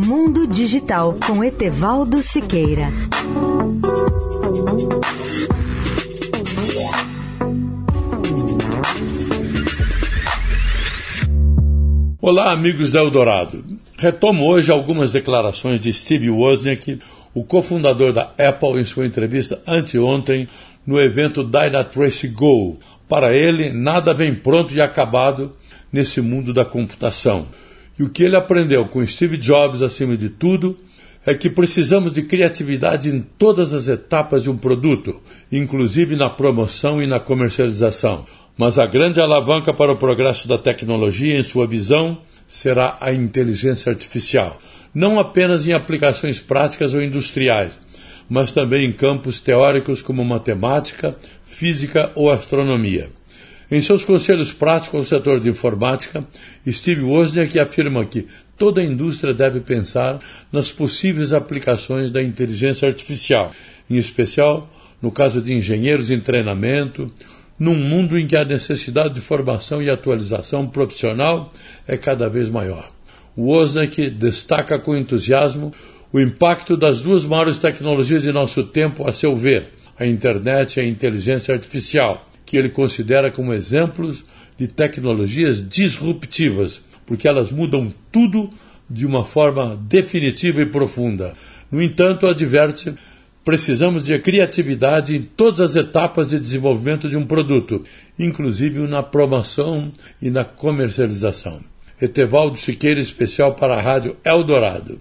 Mundo Digital com Etevaldo Siqueira. Olá, amigos da Eldorado. Retomo hoje algumas declarações de Steve Wozniak, o cofundador da Apple, em sua entrevista anteontem no evento Dynatrace Go. Para ele, nada vem pronto e acabado nesse mundo da computação. E o que ele aprendeu com Steve Jobs, acima de tudo, é que precisamos de criatividade em todas as etapas de um produto, inclusive na promoção e na comercialização. Mas a grande alavanca para o progresso da tecnologia, em sua visão, será a inteligência artificial. Não apenas em aplicações práticas ou industriais, mas também em campos teóricos como matemática, física ou astronomia. Em seus conselhos práticos ao setor de informática, Steve Wozniak afirma que toda a indústria deve pensar nas possíveis aplicações da inteligência artificial, em especial no caso de engenheiros em treinamento, num mundo em que a necessidade de formação e atualização profissional é cada vez maior. Wozniak destaca com entusiasmo o impacto das duas maiores tecnologias de nosso tempo, a seu ver, a internet e a inteligência artificial, que ele considera como exemplos de tecnologias disruptivas, porque elas mudam tudo de uma forma definitiva e profunda. No entanto, adverte, precisamos de criatividade em todas as etapas de desenvolvimento de um produto, inclusive na promoção e na comercialização. Etevaldo Siqueira, especial para a Rádio Eldorado.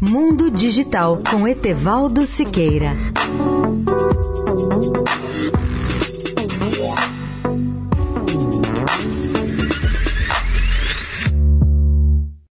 Mundo Digital com Etevaldo Siqueira.